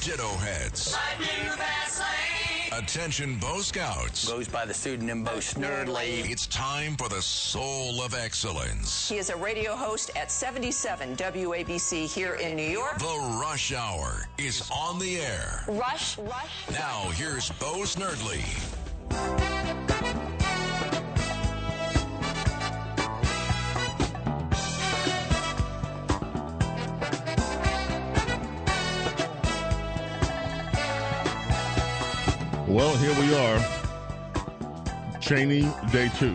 Ditto Heads. Attention Bo Scouts. Goes by the pseudonym Bo Snerdley. It's time for the soul of excellence. He is a radio host at 77 WABC here in New York. The Rush Hour is on the air. Rush, Rush. Now, here's Bo Snerdley. Well, here we are. Cheney, day two.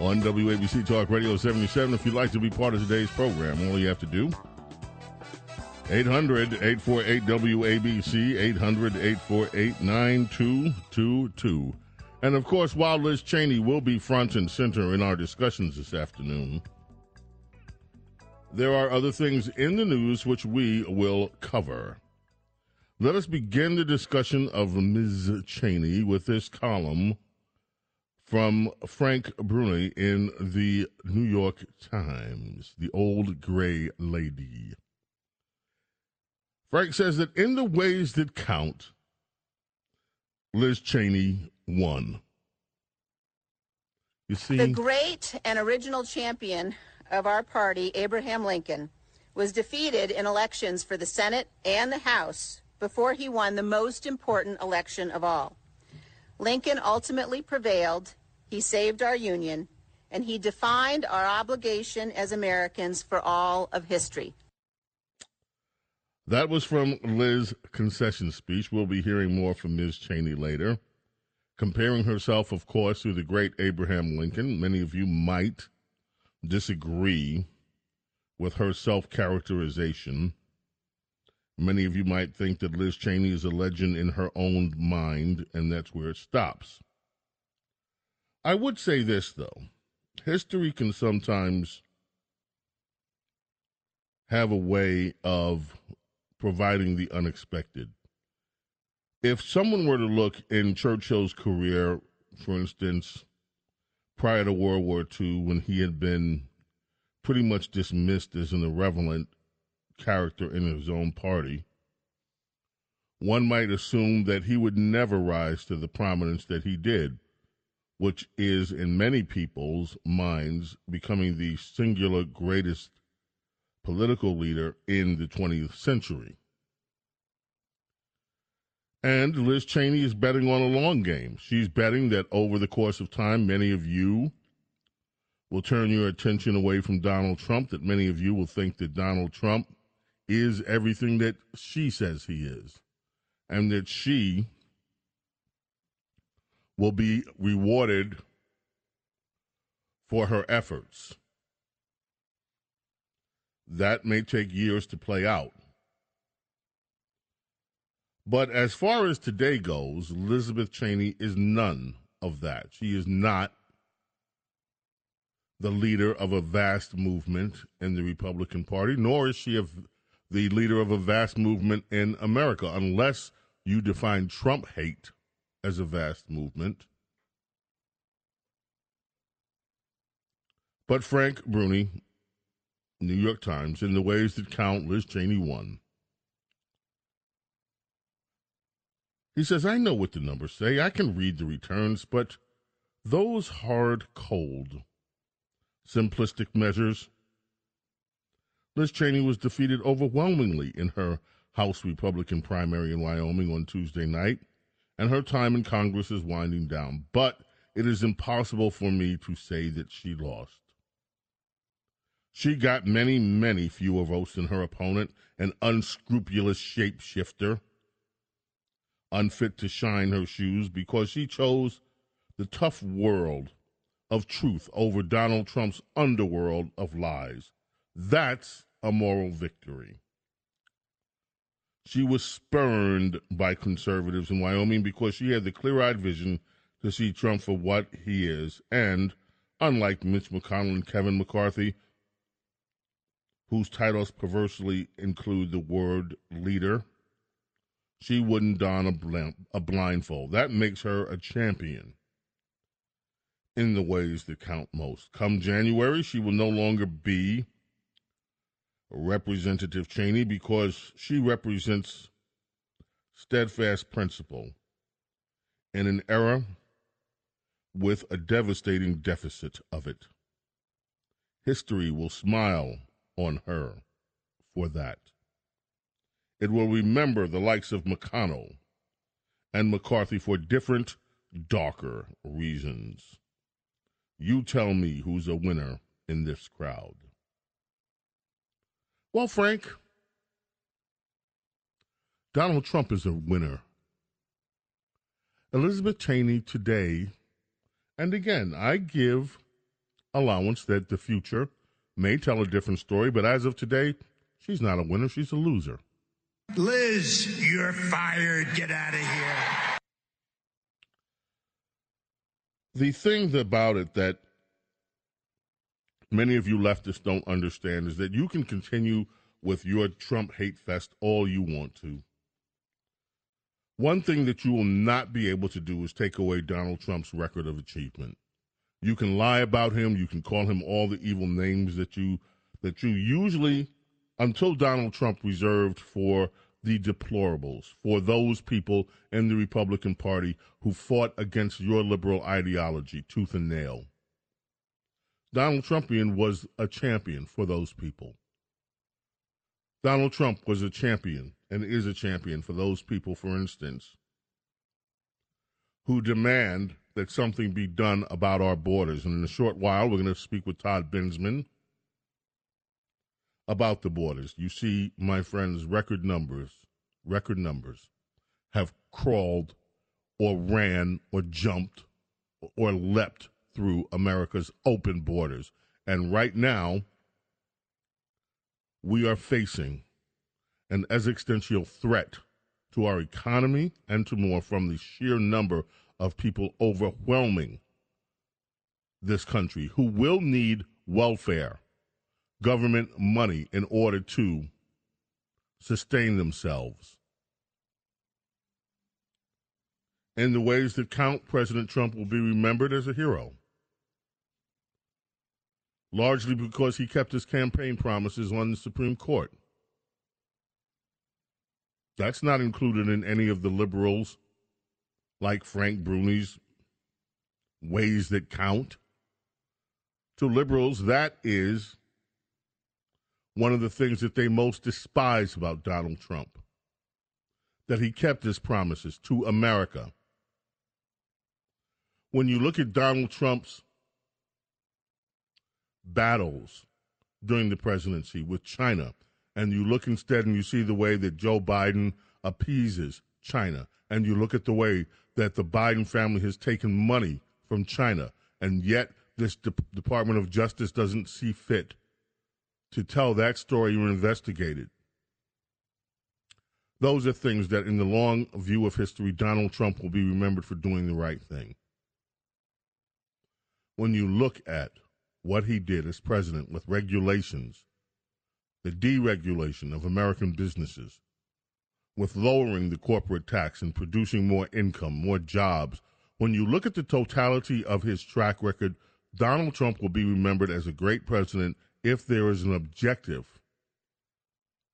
On WABC Talk Radio 77. If you'd like to be part of today's program, all you have to do 800 848 WABC, 800 848 9222. And of course, while Liz Cheney will be front and center in our discussions this afternoon, there are other things in the news which we will cover. Let us begin the discussion of Ms. Cheney with this column from Frank Bruni in the New York Times, the old gray lady. Frank says that in the ways that count, Liz Cheney won. You see, the great and original champion of our party, Abraham Lincoln, was defeated in elections for the Senate and the House before he won the most important election of all. Lincoln ultimately prevailed, he saved our Union, and he defined our obligation as Americans for all of history. That was from Liz's concession speech. We'll be hearing more from Ms. Cheney later. Comparing herself, of course, to the great Abraham Lincoln. Many of you might disagree with her self characterization. Many of you might think that Liz Cheney is a legend in her own mind, and that's where it stops. I would say this, though history can sometimes have a way of providing the unexpected. If someone were to look in Churchill's career, for instance, prior to World War II, when he had been pretty much dismissed as an irrelevant character in his own party, one might assume that he would never rise to the prominence that he did, which is, in many people's minds, becoming the singular greatest political leader in the 20th century. And Liz Cheney is betting on a long game. She's betting that over the course of time, many of you will turn your attention away from Donald Trump, that many of you will think that Donald Trump is everything that she says he is, and that she will be rewarded for her efforts. That may take years to play out. But as far as today goes, Elizabeth Cheney is none of that. She is not the leader of a vast movement in the Republican Party, nor is she a, the leader of a vast movement in America, unless you define Trump hate as a vast movement. But Frank Bruni, New York Times, in the ways that count, Liz Cheney won. He says, I know what the numbers say. I can read the returns, but those hard, cold, simplistic measures. Liz Cheney was defeated overwhelmingly in her House Republican primary in Wyoming on Tuesday night, and her time in Congress is winding down. But it is impossible for me to say that she lost. She got many, many fewer votes than her opponent, an unscrupulous shapeshifter, unfit to shine her shoes because she chose the tough world of truth over Donald Trump's underworld of lies. That's a moral victory. She was spurned by conservatives in Wyoming because she had the clear eyed vision to see Trump for what he is. And unlike Mitch McConnell and Kevin McCarthy, whose titles perversely include the word leader, she wouldn't don a, a blindfold. That makes her a champion in the ways that count most. Come January, she will no longer be Representative Cheney because she represents steadfast principle in an era with a devastating deficit of it. History will smile on her for that. It will remember the likes of McConnell and McCarthy for different, darker reasons. You tell me who's a winner in this crowd. Well, Frank, Donald Trump is a winner. Elizabeth Cheney today, and again, I give allowance that the future may tell a different story, but as of today, she's not a winner, she's a loser. Liz, you're fired. Get out of here. The thing about it that many of you leftists don't understand is that you can continue with your Trump hate fest all you want to. One thing that you will not be able to do is take away Donald Trump's record of achievement. You can lie about him, you can call him all the evil names that you that you usually until Donald Trump reserved for the deplorables, for those people in the Republican Party who fought against your liberal ideology tooth and nail. Donald Trumpian was a champion for those people. Donald Trump was a champion and is a champion for those people, for instance, who demand that something be done about our borders. And in a short while, we're going to speak with Todd Bensman about the borders. You see, my friends, record numbers, record numbers have crawled or ran or jumped or leapt through America's open borders. And right now, we are facing an existential threat to our economy and to more from the sheer number of people overwhelming this country who will need welfare, government money in order to sustain themselves. In the ways that count, President Trump will be remembered as a hero largely because he kept his campaign promises on the Supreme Court. That's not included in any of the liberals like Frank Bruni's ways that count. To liberals, that is one of the things that they most despise about Donald Trump. That he kept his promises to America. When you look at Donald Trump's battles during the presidency with China, and you look instead and you see the way that Joe Biden appeases China, and you look at the way that the Biden family has taken money from China, and yet this De- Department of Justice doesn't see fit to tell that story or investigate it. Those are things that, in the long view of history, Donald Trump will be remembered for doing the right thing. When you look at what he did as president with regulations, the deregulation of American businesses, with lowering the corporate tax and producing more income, more jobs. When you look at the totality of his track record, Donald Trump will be remembered as a great president if there is an objective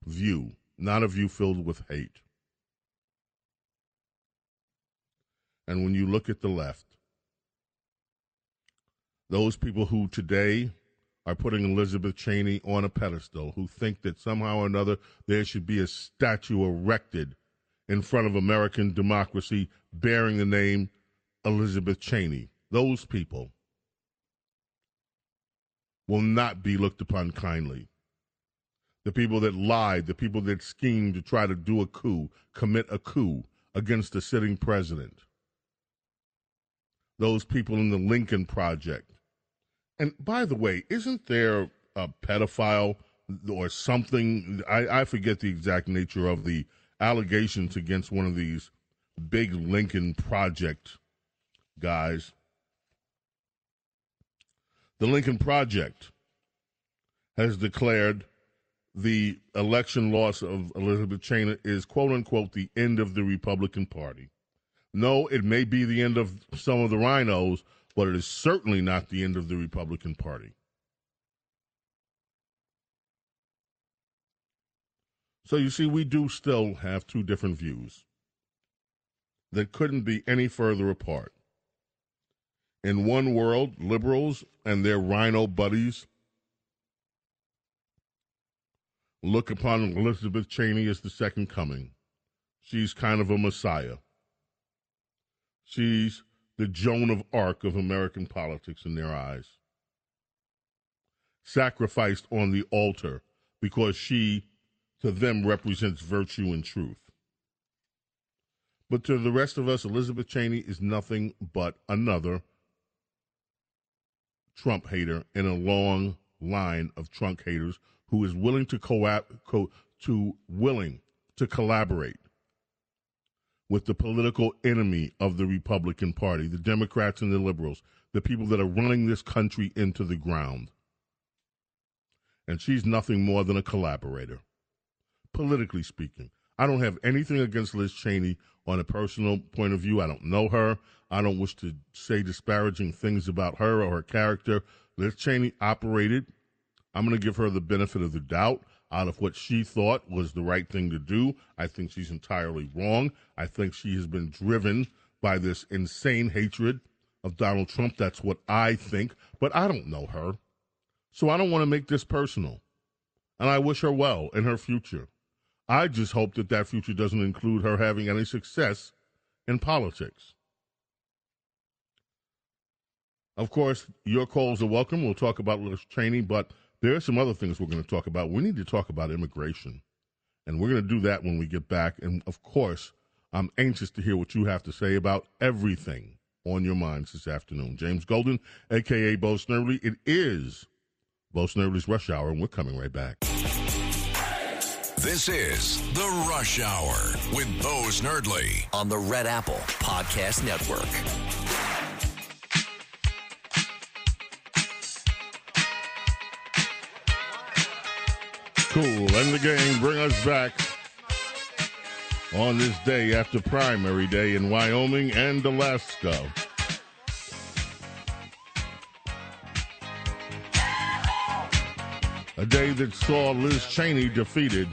view, not a view filled with hate. And when you look at the left, those people who today are putting Elizabeth Cheney on a pedestal, who think that somehow or another there should be a statue erected in front of American democracy bearing the name Elizabeth Cheney. Those people will not be looked upon kindly. The people that lied, the people that schemed to try to do a coup, commit a coup against the sitting president. Those people in the Lincoln Project. And by the way, isn't there a pedophile or something? I, I forget the exact nature of the allegations against one of these big Lincoln Project guys. The Lincoln Project has declared the election loss of Elizabeth Cheney is quote unquote the end of the Republican Party. No, it may be the end of some of the RINOs, but it is certainly not the end of the Republican Party. So you see, we do still have two different views that couldn't be any further apart. In one world, liberals and their RINO buddies look upon Elizabeth Cheney as the second coming. She's kind of a messiah. She's the Joan of Arc of American politics in their eyes. Sacrificed on the altar because she, to them, represents virtue and truth. But to the rest of us, Elizabeth Cheney is nothing but another Trump hater in a long line of Trump haters who is willing to co- co- to willing to collaborate with the political enemy of the Republican Party, the Democrats and the liberals, the people that are running this country into the ground. And she's nothing more than a collaborator, politically speaking. I don't have anything against Liz Cheney on a personal point of view. I don't know her. I don't wish to say disparaging things about her or her character. Liz Cheney operated I'm going to give her the benefit of the doubt out of what she thought was the right thing to do. I think she's entirely wrong. I think she has been driven by this insane hatred of Donald Trump. That's what I think, but I don't know her. So I don't want to make this personal. And I wish her well in her future. I just hope that that future doesn't include her having any success in politics. Of course, your calls are welcome. We'll talk about Liz Cheney, but there are some other things we're going to talk about. We need to talk about immigration, and we're going to do that when we get back. And of course, I'm anxious to hear what you have to say about everything on your minds this afternoon. James Golden, aka Bo Snerdley. It is Bo Snerdley's Rush Hour, and we're coming right back. This is the Rush Hour with Bo Snerdley on the Red Apple Podcast Network. Cool. End the game. Bring us back on this day after primary day in Wyoming and Alaska. A day that saw Liz Cheney defeated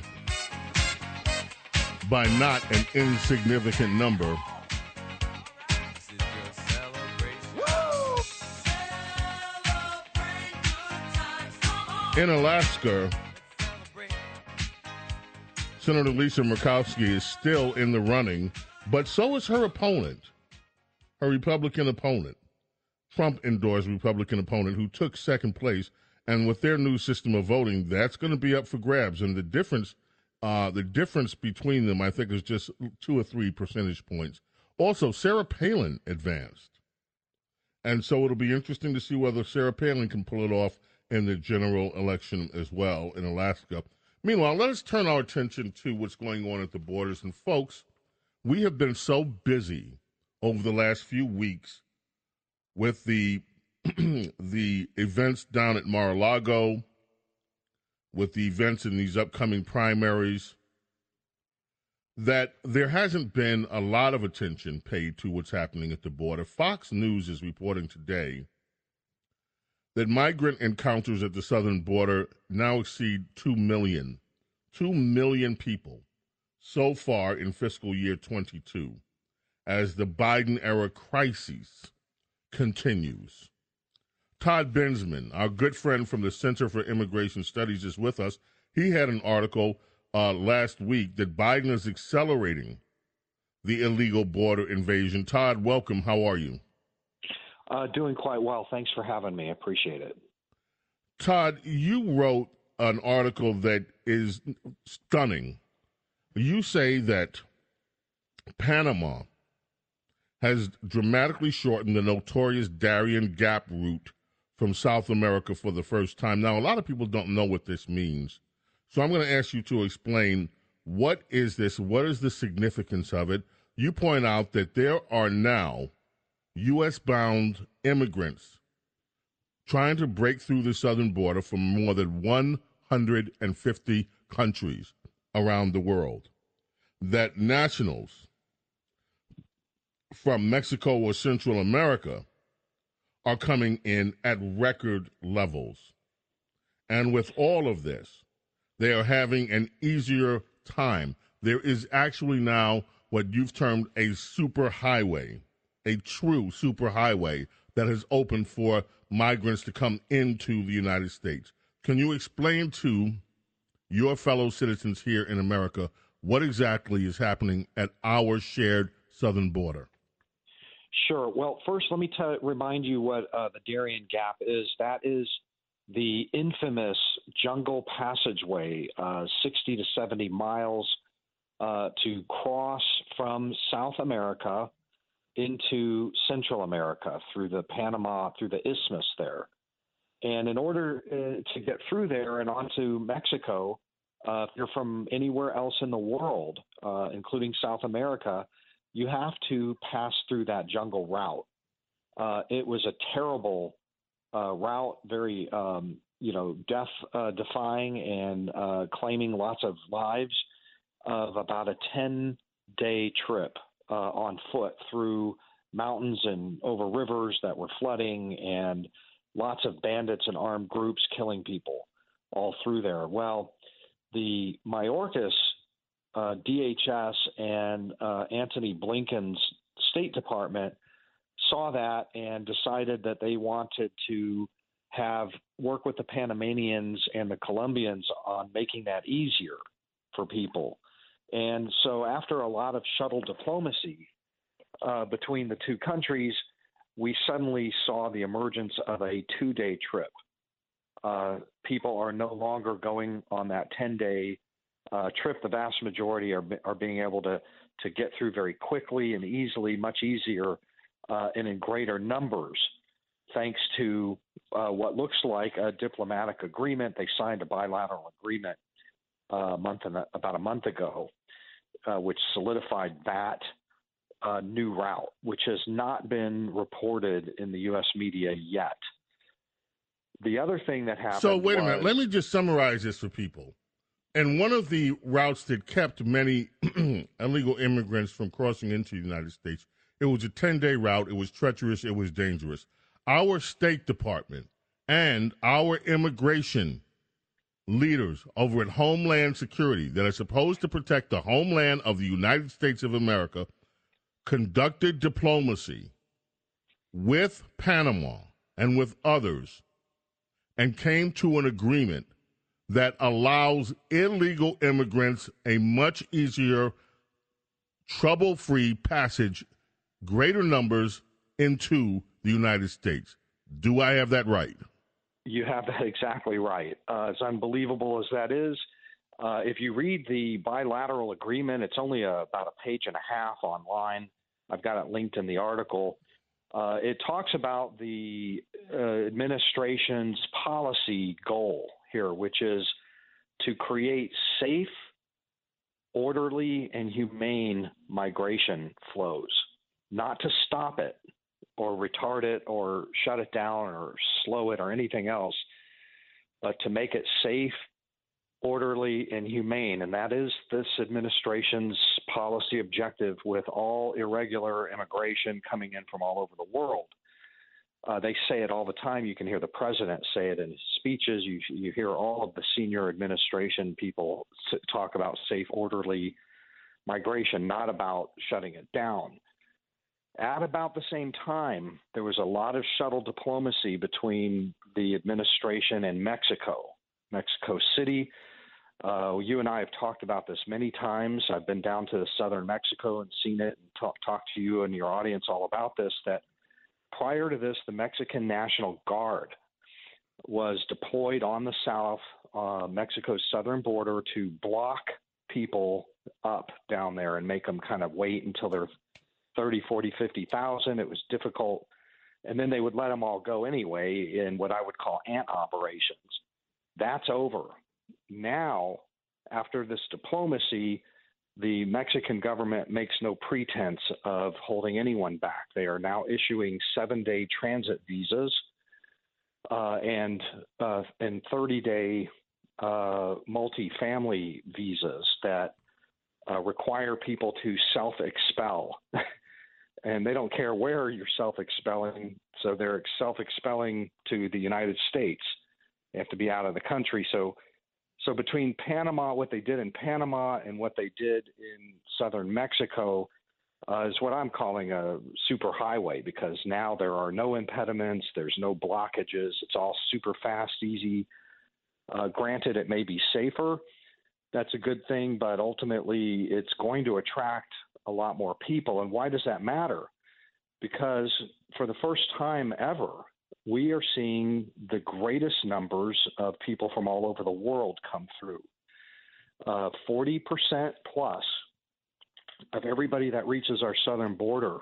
by not an insignificant number. In Alaska, Senator Lisa Murkowski is still in the running, but so is her opponent, her Republican opponent, Trump endorsed Republican opponent, who took second place. And with their new system of voting, that's going to be up for grabs. And the difference, uh, the difference between them, I think, is just two or three percentage points. Also, Sarah Palin advanced. And so it'll be interesting to see whether Sarah Palin can pull it off in the general election as well in Alaska. Meanwhile, let us turn our attention to what's going on at the borders. And folks, we have been so busy over the last few weeks with the the events down at Mar-a-Lago, with the events in these upcoming primaries, that there hasn't been a lot of attention paid to what's happening at the border. Fox News is reporting today that migrant encounters at the southern border now exceed 2 million. 2 million people so far in fiscal year 22 as the Biden era crisis continues. Todd Bensman, our good friend from the Center for Immigration Studies, is with us. He had an article uh, last week that Biden is accelerating the illegal border invasion. Todd, welcome. How are you? Uh, doing quite well. Thanks for having me. I appreciate it. Todd, you wrote an article that is stunning. You say that Panama has dramatically shortened the notorious Darien Gap route from South America for the first time. Now, a lot of people don't know what this means. So I'm going to ask you to explain what is this? What is the significance of it? You point out that there are now U.S. bound immigrants trying to break through the southern border from more than 150 countries around the world. That nationals from Mexico or Central America are coming in at record levels. And with all of this, they are having an easier time. There is actually now what you've termed a super highway, a true superhighway that has opened for migrants to come into the United States. Can you explain to your fellow citizens here in America what exactly is happening at our shared southern border? Sure. Well, first, let me t- remind you what uh, the Darien Gap is. That is the infamous jungle passageway, uh, 60 to 70 miles uh, to cross from South America into Central America through the Panama, through the isthmus there. And in order uh, to get through there and onto Mexico, uh, if you're from anywhere else in the world, uh, including South America, you have to pass through that jungle route. Uh, it was a terrible uh, route, very um, you know death uh, defying and claiming lots of lives of about a 10 day trip uh, on foot through mountains and over rivers that were flooding and lots of bandits and armed groups killing people all through there. Well, the Mayorkas uh, DHS and uh, Antony Blinken's State Department saw that and decided that they wanted to have work with the Panamanians and the Colombians on making that easier for people. And so, after a lot of shuttle diplomacy uh, between the two countries, we suddenly saw the emergence of a two day trip. Uh, people are no longer going on that 10 day uh, trip, the vast majority are are being able to to get through very quickly and easily, much easier, uh, and in greater numbers, thanks to uh, what looks like a diplomatic agreement. They signed a bilateral agreement uh, month and a, about a month ago, uh, which solidified that uh, new route, which has not been reported in the U.S. media yet. The other thing that happened. So wait was, a minute. Let me just summarize this for people. And one of the routes that kept many illegal immigrants from crossing into the United States, it was a 10 day route. It was treacherous. It was dangerous. Our State Department and our immigration leaders over at Homeland Security that are supposed to protect the homeland of the United States of America conducted diplomacy with Panama and with others and came to an agreement that allows illegal immigrants a much easier, trouble free passage, greater numbers into the United States. Do I have that right? You have that exactly right. Uh, as unbelievable as that is, uh, if you read the bilateral agreement, it's only a, about a page and a half online. I've got it linked in the article. Uh, it talks about the uh, administration's policy goal here, which is to create safe, orderly, and humane migration flows, not to stop it or retard it or shut it down or slow it or anything else, but to make it safe, orderly, and humane. And that is this administration's policy objective with all irregular immigration coming in from all over the world. Uh, they say it all the time. You can hear the president say it in his speeches. You you hear all of the senior administration people talk about safe, orderly migration, not about shutting it down. At about the same time, there was a lot of shuttle diplomacy between the administration and Mexico, Mexico City. Uh, you and I have talked about this many times. I've been down to southern Mexico and seen it and talk, talked to you and your audience all about this. That prior to this, the Mexican National Guard was deployed on the south, uh, Mexico's southern border to block people up down there and make them kind of wait until they're 30, 40, 50,000. It was difficult. And then they would let them all go anyway in what I would call ant operations. That's over. Now, after this diplomacy, the Mexican government makes no pretense of holding anyone back. They are now issuing seven day transit visas uh, and uh, and 30 day uh, multi-family visas that uh, require people to self expel. and they don't care where you're self expelling, so they're self expelling to the United States. They have to be out of the country. So so between Panama, what they did in Panama, and what they did in southern Mexico, uh, is what I'm calling a super highway because now there are no impediments, there's no blockages, it's all super fast, easy. Uh, granted, it may be safer. That's a good thing, but ultimately, it's going to attract a lot more people. And why does that matter? Because for the first time ever, we are seeing the greatest numbers of people from all over the world come through. Uh, 40% plus of everybody that reaches our southern border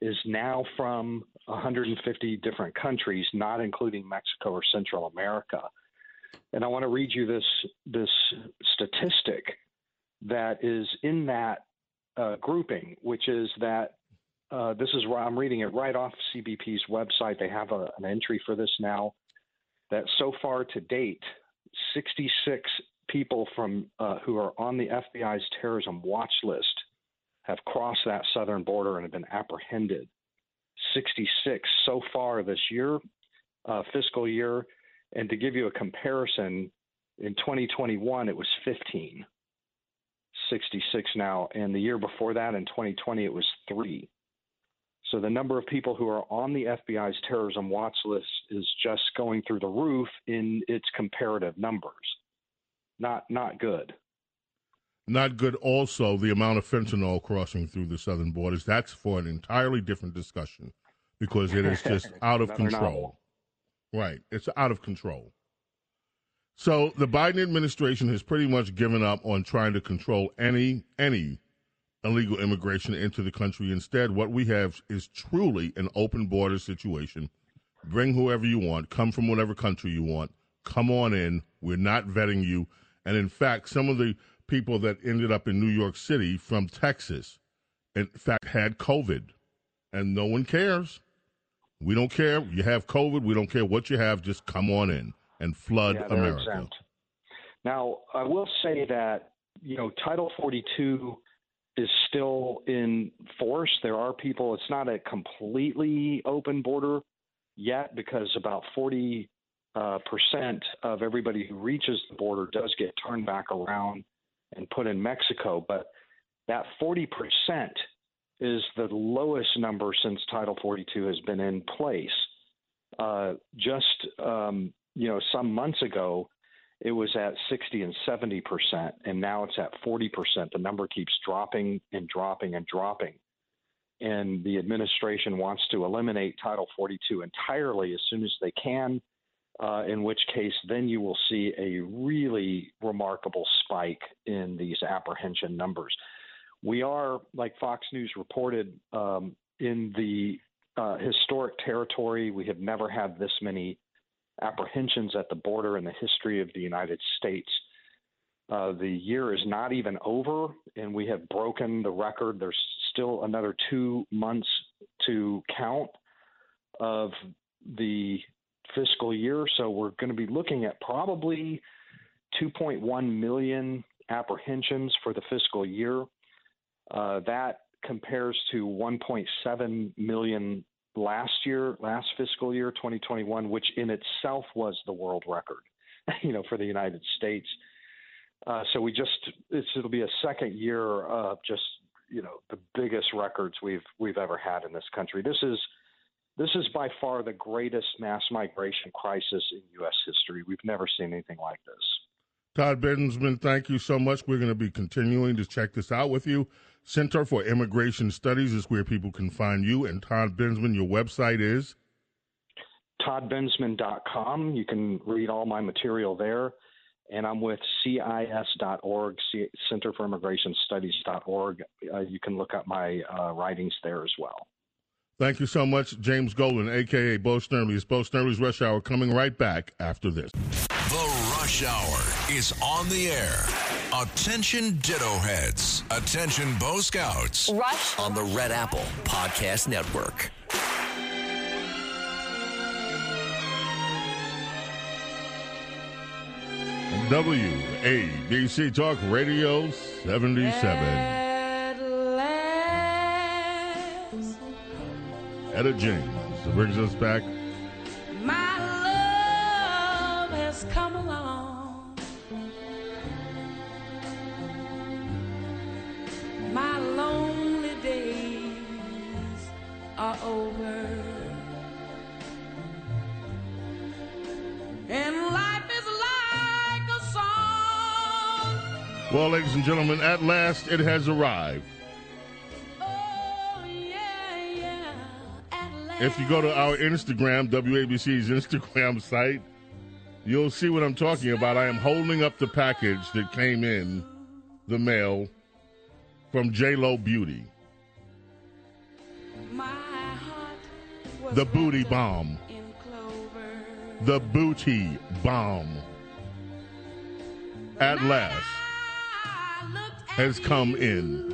is now from 150 different countries, not including Mexico or Central America. And I want to read you this this statistic that is in that uh, grouping, which is that uh, this is where I'm reading it right off CBP's website. They have a, an entry for this now. That so far to date, 66 people from uh, who are on the FBI's terrorism watch list have crossed that southern border and have been apprehended. 66 so far this year, uh, fiscal year. And to give you a comparison, in 2021 it was 15. 66 now, and the year before that in 2020 it was three. So the number of people who are on the FBI's terrorism watch list is just going through the roof in its comparative numbers. Not not good. Not good. Also, the amount of fentanyl crossing through the southern borders. That's for an entirely different discussion because it is just out of control. Novel. Right. It's out of control. So the Biden administration has pretty much given up on trying to control any any illegal immigration into the country. Instead, what we have is truly an open border situation. Bring whoever you want, come from whatever country you want, come on in. We're not vetting you. And in fact, some of the people that ended up in New York City from Texas, in fact, had COVID. And no one cares. We don't care. You have COVID. We don't care what you have. Just come on in and flood yeah, America. Exempt. Now, I will say that, you know, Title 42 is still in force. There are people, it's not a completely open border yet because about 40 uh, percent of everybody who reaches the border does get turned back around and put in Mexico. But that 40 percent is the lowest number since Title 42 has been in place. Uh, just um, you know, some months ago, it was at 60 and 70 percent, and now it's at 40 percent. The number keeps dropping and dropping and dropping. And the administration wants to eliminate Title 42 entirely as soon as they can, uh, in which case, then you will see a really remarkable spike in these apprehension numbers. We are, like Fox News reported, um, in the uh, historic territory. We have never had this many apprehensions at the border in the history of the United States. Uh, the year is not even over, and we have broken the record. There's still another two months to count of the fiscal year. So we're going to be looking at probably 2.1 million apprehensions for the fiscal year. Uh, that compares to 1.7 million last year, last fiscal year, 2021, which in itself was the world record, you know, for the United States. Uh, so we just it'll be a second year of just you know the biggest records we've we've ever had in this country. This is this is by far the greatest mass migration crisis in U.S. history. We've never seen anything like this. Todd Bensman, thank you so much. We're going to be continuing to check this out with you. Center for Immigration Studies is where people can find you. And Todd Bensman, your website is? toddbensman.com. You can read all my material there. And I'm with CIS.org, Center for Immigration Studies.org. Uh, you can look up my uh, writings there as well. Thank you so much, James Golden, a.k.a. Bo Snerdley. Bo Snerdley's Rush Hour coming right back after this. The Rush Hour is on the air. Attention Ditto Heads. Attention Bo Scouts. Rush on the Red Apple Podcast Network. WABC Talk Radio 77. Etta James brings us back. My love has come along. My lonely days are over. And life is like a song. Well, ladies and gentlemen, at last it has arrived. If you go to our Instagram, WABC's Instagram site, you'll see what I'm talking about. I am holding up the package that came in the mail from J Lo Beauty. The booty balm. The booty balm. At last has come in.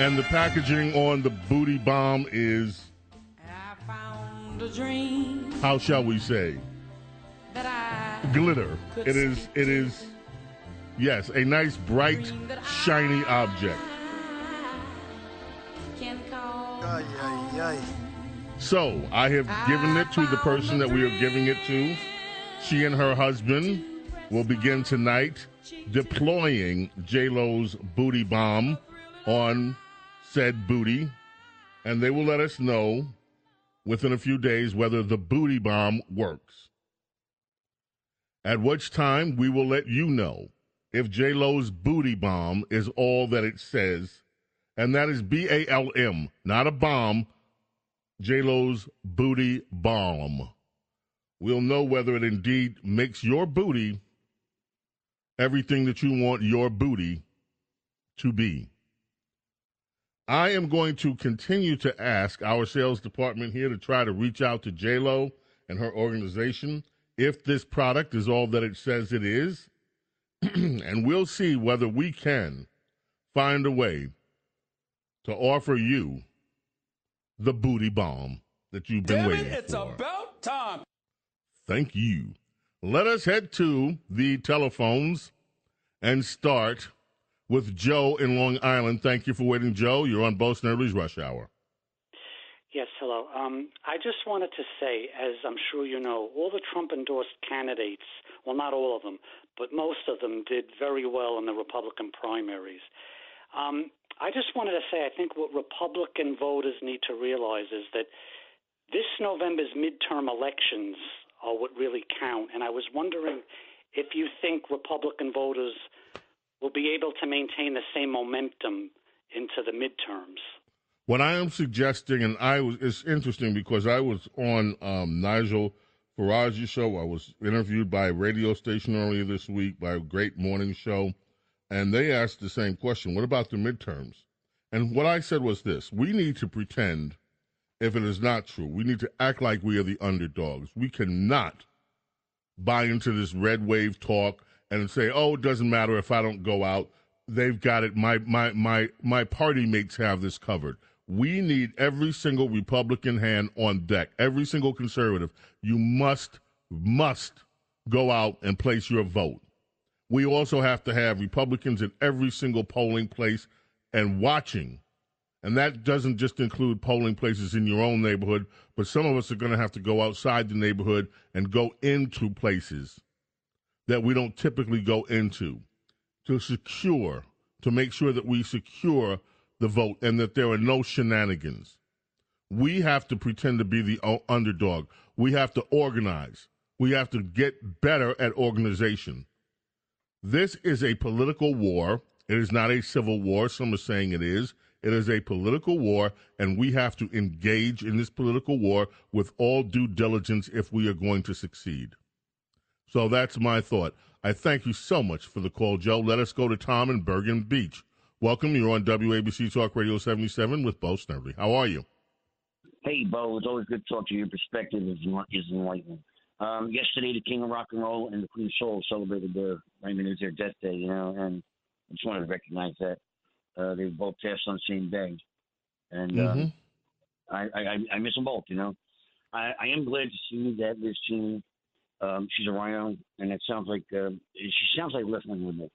And the packaging on the booty balm is, how shall we say, glitter. It is. It is. Yes, a nice, bright, shiny object. So I have given it to the person that we are giving it to. She and her husband will begin tonight deploying J Lo's booty balm on said booty, and they will let us know within a few days whether the booty balm works. At which time we will let you know if J Lo's booty balm is all that it says, and that is B A L M, not a bomb. J Lo's booty balm. We'll know whether it indeed makes your booty everything that you want your booty to be. I am going to continue to ask our sales department here to try to reach out to JLo and her organization if this product is all that it says it is. and we'll see whether we can find a way to offer you the booty balm that you've been Damn waiting it, it's for. about time. Thank you. Let us head to the telephones and start with Joe in Long Island. Thank you for waiting, Joe. You're on Bo Snerdley's Rush Hour. Yes, hello. Um, I just wanted to say, as I'm sure you know, all the Trump endorsed candidates, well, not all of them, but most of them did very well in the Republican primaries. Um, I just wanted to say, I think what Republican voters need to realize is that this November's midterm elections are what really count. And I was wondering if you think Republican voters will be able to maintain the same momentum into the midterms. What I am suggesting, and I was, it's interesting because I was on um, Nigel Farage's show. I was interviewed by a radio station earlier this week by a great morning show, and they asked the same question: What about the midterms? And what I said was this: We need to pretend if it is not true. We need to act like we are the underdogs. We cannot buy into this red wave talk and say, "Oh, it doesn't matter if I don't go out. They've got it. My my my my party mates have this covered." We need every single Republican hand on deck. Every single conservative. You must must go out and place your vote. We also have to have Republicans in every single polling place and watching. And that doesn't just include polling places in your own neighborhood, but some of us are going to have to go outside the neighborhood and go into places that we don't typically go into to secure, to make sure that we secure the vote and that there are no shenanigans. We have to pretend to be the underdog. We have to organize. We have to get better at organization. This is a political war. It is not a civil war. Some are saying it is. It is a political war, and we have to engage in this political war with all due diligence if we are going to succeed. So that's my thought. I thank you so much for the call, Joe. Let us go to Tom in Bergen Beach. Welcome. You're on WABC Talk Radio 77 with Bo Snerdley. How are you? Hey, Bo. It's always good to talk to you. Your perspective is, is enlightening. Um, yesterday, the King of Rock and Roll and the Queen of Soul celebrated their, I mean, it was their death day, you know, and I just wanted to recognize that. Uh, they were both passed on the same day. And Mm-hmm. um, I, I, I miss them both, you know. I, I am glad to see that Liz Cheney, um, she's a RINO, and it sounds like, uh, she sounds like left wing with me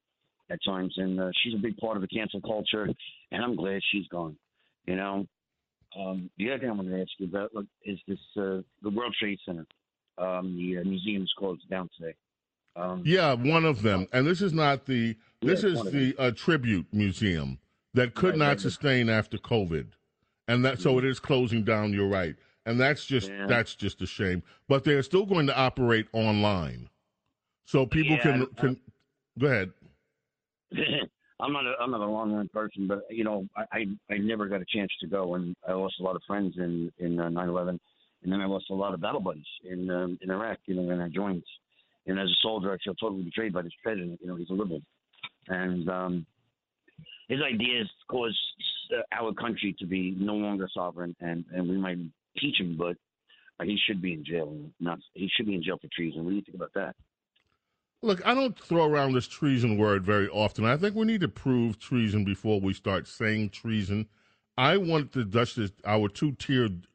at times, and uh, she's a big part of the cancel culture, and I'm glad she's gone, you know. Um, the other thing I wanted to ask you about look, is this uh, the World Trade Center. Um, the uh, is closed down today. Um, Yeah, one of them. And this is not the this Yeah, is the uh, tribute museum that could Right, not right. sustain after COVID, and that so it is closing down. You're right, and that's just Yeah. that's just a shame. But they're still going to operate online, so people Yeah, can I- can go ahead. I'm not a I'm not a long run person, but you know I, I I never got a chance to go, and I lost a lot of friends in in uh, 9/11, and then I lost a lot of battle buddies in um, in Iraq, you know, in our joints. And as a soldier, I feel totally betrayed by this president. You know, he's a liberal, and um, his ideas cause uh, our country to be no longer sovereign, and and we might teach him, but uh, he should be in jail. Not he should be in jail for treason. What do you think about that? Look, I don't throw around this treason word very often. I think we need to prove treason before we start saying treason. I want the justice, our two tiered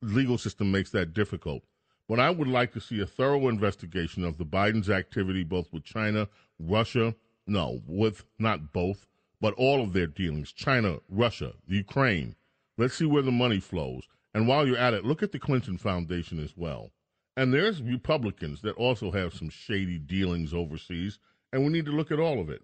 legal system makes that difficult. But I would like to see a thorough investigation of the Biden's activity, both with China, Russia, no, with not both, but all of their dealings China, Russia, Ukraine. Let's see where the money flows. And while you're at it, look at the Clinton Foundation as well. And there's Republicans that also have some shady dealings overseas, and we need to look at all of it.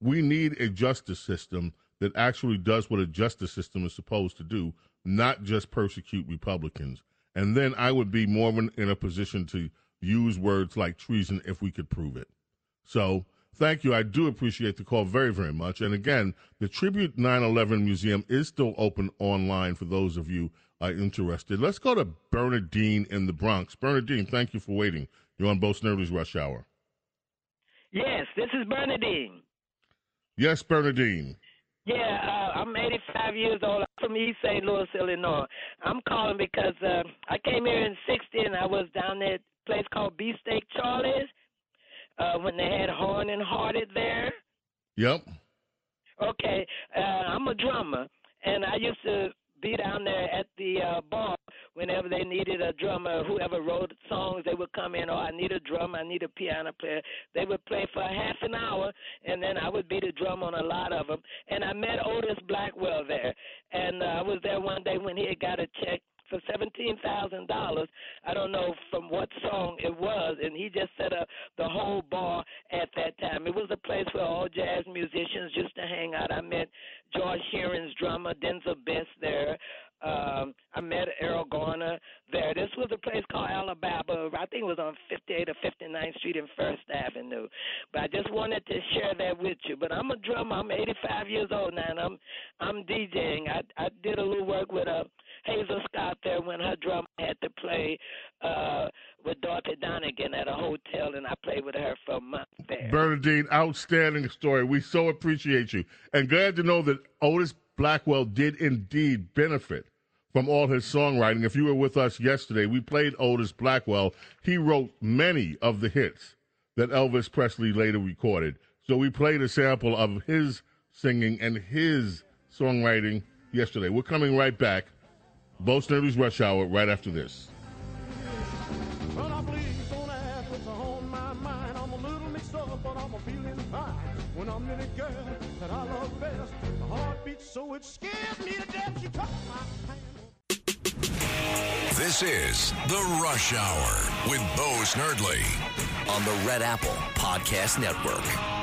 We need a justice system that actually does what a justice system is supposed to do, not just persecute Republicans. And then I would be more in, a position to use words like treason if we could prove it. So thank you. I do appreciate the call very, very much. And again, the Tribute 9 11 Museum is still open online for those of you uh, interested. Let's go to Bernadine in the Bronx. Bernadine, thank you for waiting. You're on Bo Snerdley's Rush Hour. Yes, this is Bernadine. Yes, Bernadine. Yeah, uh, I'm 85 years old. I'm from East St. Louis, Illinois. I'm calling because uh, I came here in '60 and I was down at a place called Beefsteak Charlie's uh, when they had Horn and Hardart there. Yep. Okay, uh, I'm a drummer, and I used to be down there at the uh, bar whenever they needed a drummer. Whoever wrote songs, they would come in. Oh, I need a drummer. I need a piano player. They would play for half an hour, and then I would be the drum on a lot of them. And I met Otis Blackwell there, and uh, I was there one day when he had got a check for seventeen thousand dollars. I don't know from what song it was, and he just set up the whole bar at that time. It was a place where all jazz musicians used to hang out. I met George Shearing's drummer, Denzil Best there. Um, I met Erroll Garner there. This was a place called Alabama. I think it was on 58 or 59th Street and First Avenue. But I just wanted to share that with you. But I'm a drummer. I'm 85 years old now, and I'm I'm DJing. I I did a little work with uh, Hazel Scott there when her drummer had to play uh, with Dorothy Donegan at a hotel, and I played with her for a month there. Bernadine, outstanding story. We so appreciate you. And glad to know that Otis Blackwell did indeed benefit from all his songwriting. If you were with us yesterday, we played Otis Blackwell. He wrote many of the hits that Elvis Presley later recorded. So we played a sample of his singing and his songwriting yesterday. We're coming right back. Bo Snerdley's Rush Hour right after this. Well, now please don't ask what's on my mind. I'm a little mixed up, but I'm a feeling fine. When I'm near the girl that I love best, my heart beats so it scares me to death. She took my hand. This is The Rush Hour with Bo Snerdley on the Red Apple Podcast Network.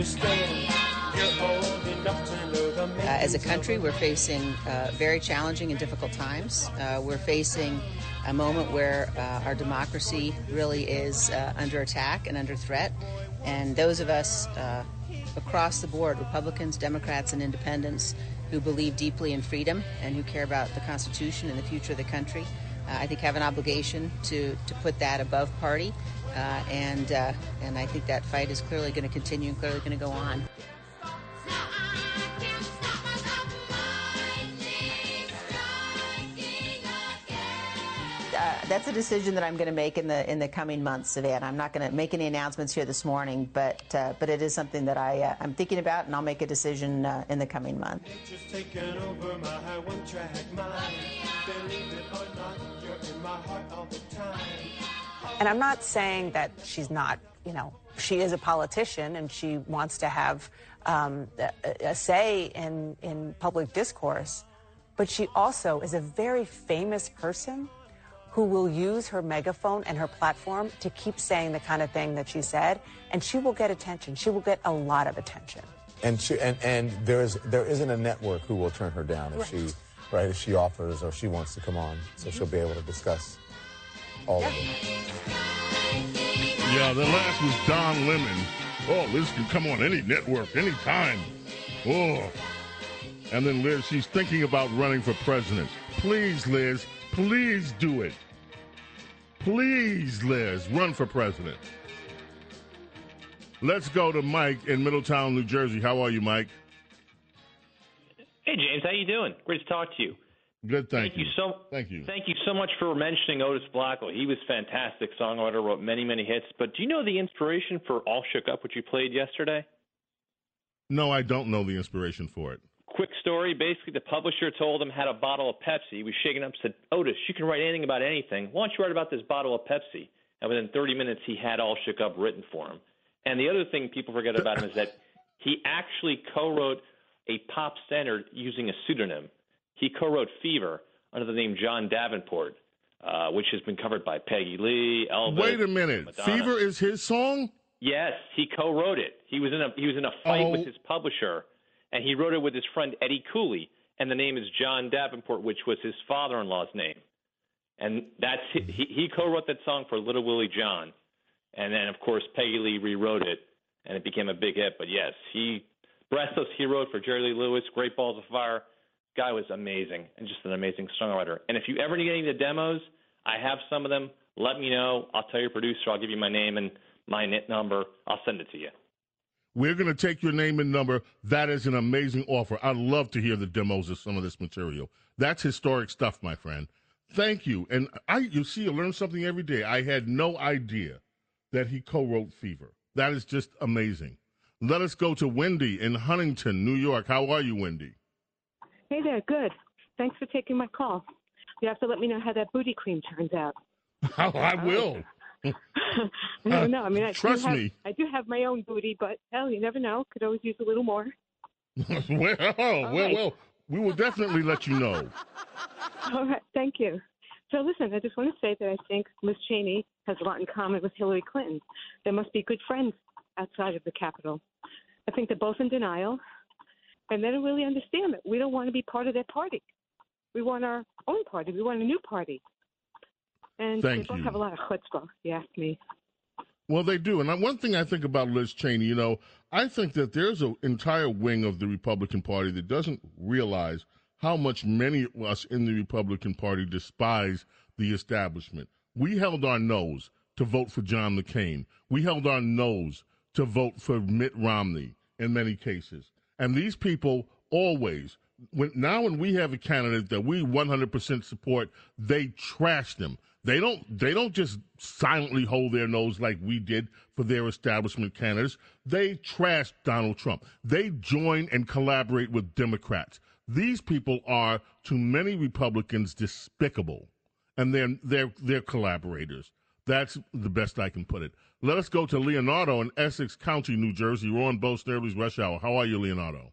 Uh, as a country, we're facing uh, very challenging and difficult times. Uh, we're facing a moment where uh, our democracy really is uh, under attack and under threat. And those of us uh, across the board, Republicans, Democrats, and independents, who believe deeply in freedom and who care about the Constitution and the future of the country, I think have an obligation to, to put that above party. Uh, and, uh, and I think that fight is clearly going to continue and clearly going to go on. That's a decision that I'm going to make in the in the coming months, Savannah. I'm not going to make any announcements here this morning, but uh, but it is something that I uh, I'm thinking about, and I'll make a decision uh, in the coming month. And I'm not saying that she's not, you know, she is a politician and she wants to have um, a, a say in in public discourse, but she also is a very famous person who will use her megaphone and her platform to keep saying the kind of thing that she said, and she will get attention. She will get a lot of attention. And she, and and there is there isn't a network who will turn her down if Right. she right if she offers or she wants to come on, so mm-hmm. she'll be able to discuss all of it. Yeah, the last was Don Lemon. Oh, Liz can come on any network, anytime. Oh. And then Liz, she's thinking about running for president. Please, Liz, please do it. Please, Liz, run for president. Let's go to Mike in Middletown, New Jersey. How are you, Mike? Hey James, how are you doing? Great to talk to you. Good, thank, you. so Thank you. Thank you so much for mentioning Otis Blackwell. He was fantastic songwriter, wrote many, many hits. But do you know the inspiration for All Shook Up, which you played yesterday? No, I don't know the inspiration for it. Quick story. Basically, the publisher told him had a bottle of Pepsi. He was shaking up, said, Otis, you can write anything about anything. Why don't you write about this bottle of Pepsi? And within 30 minutes, he had All Shook Up written for him. And the other thing people forget about him is that he actually co-wrote a pop standard using a pseudonym. He co-wrote Fever under the name John Davenport, uh, which has been covered by Peggy Lee, Elvis. Wait a minute. Madonna. Fever is his song? Yes, he co-wrote it. He was in a he was in a fight Oh. with his publisher, and he wrote it with his friend Eddie Cooley, and the name is John Davenport, which was his father-in-law's name, and that's he he co-wrote that song for Little Willie John, and then of course Peggy Lee rewrote it, and it became a big hit. But yes, he Breathless he wrote for Jerry Lee Lewis, Great Balls of Fire. Guy was amazing and just an amazing songwriter. And if you ever need any of the demos, I have some of them. Let me know. I'll tell your producer. I'll give you my name and my net number. I'll send it to you. We're going to take your name and number. That is an amazing offer. I'd love to hear the demos of some of this material. That's historic stuff, my friend. Thank you. And I, you see, you learn something every day. I had no idea that he co-wrote Fever. That is just amazing. Let us go to Wendy in Huntington, New York. How are you, Wendy? Hey there, good. Thanks for taking my call. You have to let me know how that booty cream turns out. How oh, I oh. will. I don't know. I mean, I Trust do have, me. I do have my own booty, but hell, you never know. Could always use a little more. well, well, right. well, we will definitely let you know. All right, thank you. So listen, I just want to say that I think Liz Cheney has a lot in common with Hillary Clinton. They must be good friends outside of the Capitol. I think they're both in denial, and they don't really understand that we don't want to be part of their party. We want our own party. We want a new party. And Thank they both you. have a lot of chutzpah, you ask me. Well, they do. And one thing I think about Liz Cheney, you know, I think that there's an entire wing of the Republican Party that doesn't realize how much many of us in the Republican Party despise the establishment. We held our nose to vote for John McCain. We held our nose to vote for Mitt Romney in many cases. And these people always, when, now when we have a candidate that we 100% support, they trash them. They don't. They don't just silently hold their nose like we did for their establishment candidates. They trash Donald Trump. They join and collaborate with Democrats. These people are, to many Republicans, despicable, and they're they're they're collaborators. That's the best I can put it. Let us go to Leonardo in Essex County, New Jersey. We're on Bo Snerdley's Rush Hour. How are you, Leonardo?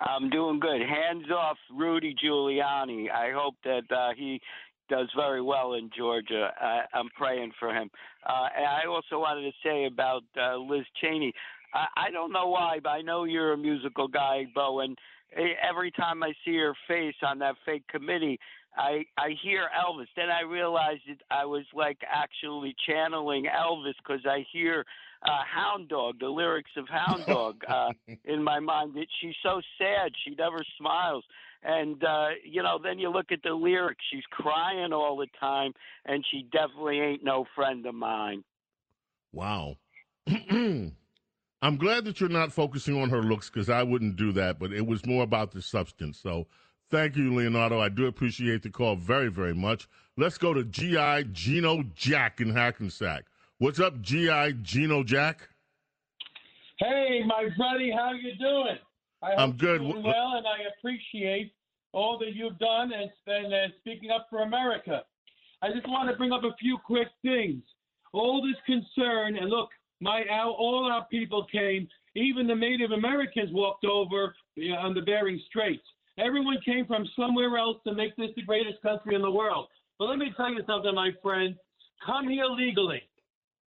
I'm doing good. Hands off Rudy Giuliani. I hope that uh, he does very well in Georgia. I, I'm praying for him. Uh, and I also wanted to say about uh, Liz Cheney. I, I don't know why, but I know you're a musical guy, Bo, and eh, every time I see her face on that fake committee, I I hear Elvis. Then I realized that I was like actually channeling Elvis because I hear uh, Hound Dog, the lyrics of Hound Dog uh, in my mind. It, she's so sad. She never smiles. And uh, you know, then you look at the lyrics. She's crying all the time, and she definitely ain't no friend of mine. Wow. I'm glad that you're not focusing on her looks because I wouldn't do that, but it was more about the substance. So thank you, Leonardo. I do appreciate the call very, very much. Let's go to GI Gino Jack in Hackensack. What's up, GI Gino Jack? Hey, my buddy, how you doing? I hope I'm good. Well, and I appreciate all that you've done and, and uh, speaking up for America. I just want to bring up a few quick things. All this concern, and look, my our, all our people came. Even the Native Americans walked over you know, on the Bering Straits. Everyone came from somewhere else to make this the greatest country in the world. But let me tell you something, my friend. Come here legally.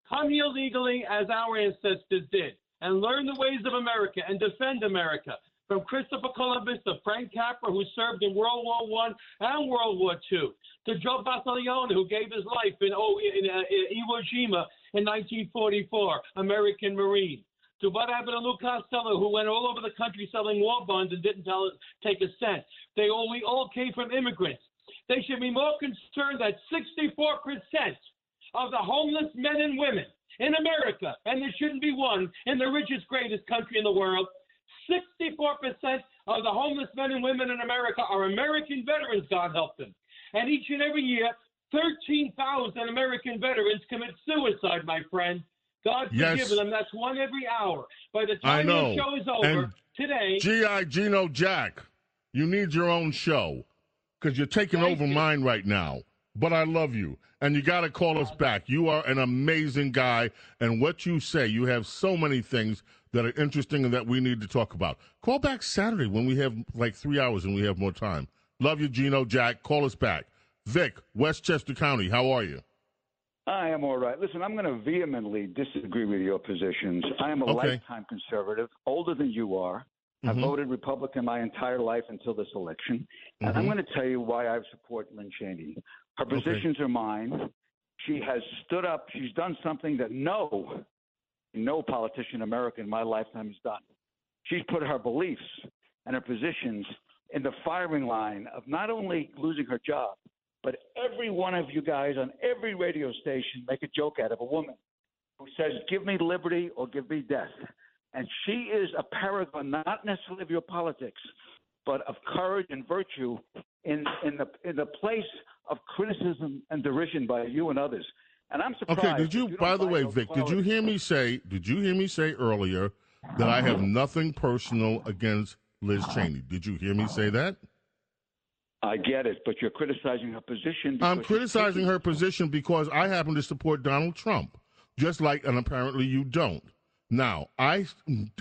Come here legally as our ancestors did and learn the ways of America and defend America. From Christopher Columbus to Frank Capra, who served in World War One and World War II, to Joe Battaglione, who gave his life in, oh, in, uh, in Iwo Jima in 1944, American Marine. To what happened to Lou Costello, who went all over the country selling war bonds and didn't tell, take a cent. They all, we all came from immigrants. They should be more concerned that 64% of the homeless men and women in America, and there shouldn't be one in the richest, greatest country in the world. 64% of the homeless men and women in America are American veterans, God help them. And each and every year, 13,000 American veterans commit suicide, my friend. God forgive Yes. them. That's one every hour. By the time the show is over And today, GI Gino Jack, you need your own show because you're taking over mine right now. But I love you, and you got to call us back. You are an amazing guy, and what you say, you have so many things that are interesting and that we need to talk about. Call back Saturday when we have like three hours and we have more time. Love you, Gino Jack. Call us back. Vic, Westchester County, how are you? I am all right. Listen, I'm going to vehemently disagree with your positions. I am a Okay. lifetime conservative, older than you are. I Mhm. voted Republican my entire life until this election. And I'm Mhm. going to tell you why I support Lynn Cheney. Her Okay. positions are mine. She has stood up. She's done something that no, no politician in America in my lifetime has done. She's put her beliefs and her positions in the firing line of not only losing her job, but every one of you guys on every radio station make a joke out of a woman who says, "Give me liberty or give me death," and she is a paragon not necessarily of your politics, but of courage and virtue in in the in the place of criticism and derision by you and others. And I'm surprised. Okay, did that you, by the way, Vic, did you hear me say, did you hear me say earlier that I have nothing personal against Liz Cheney? Did you hear me say that? I get it, but you're criticizing her position. I'm criticizing her position because I happen to support Donald Trump, just like, and apparently you don't. Now, I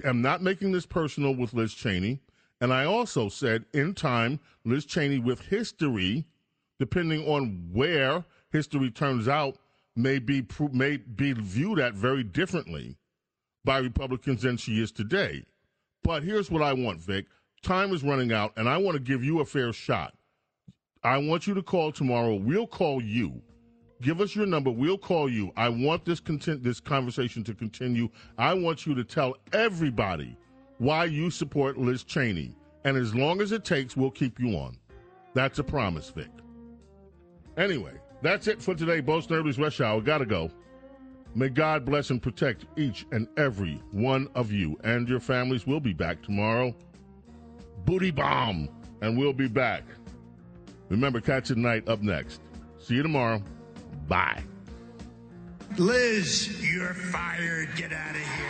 am not making this personal with Liz Cheney, and I also said in time, Liz Cheney with history, depending on where history turns out, may be may be viewed at very differently by Republicans than she is today. But here's what I want, Vic. Time is running out, and I want to give you a fair shot. I want you to call tomorrow. We'll call you. Give us your number. We'll call you. I want this content, this conversation to continue. I want you to tell everybody why you support Liz Cheney, and as long as it takes, we'll keep you on. That's a promise, Vic. Anyway, that's it for today. Bo Snerdley's Rush Hour. Gotta go. May God bless and protect each and every one of you and your families. We'll be back tomorrow. Booty balm, and we'll be back. Remember, Cats at Night up next. See you tomorrow. Bye. Liz, you're fired. Get out of here.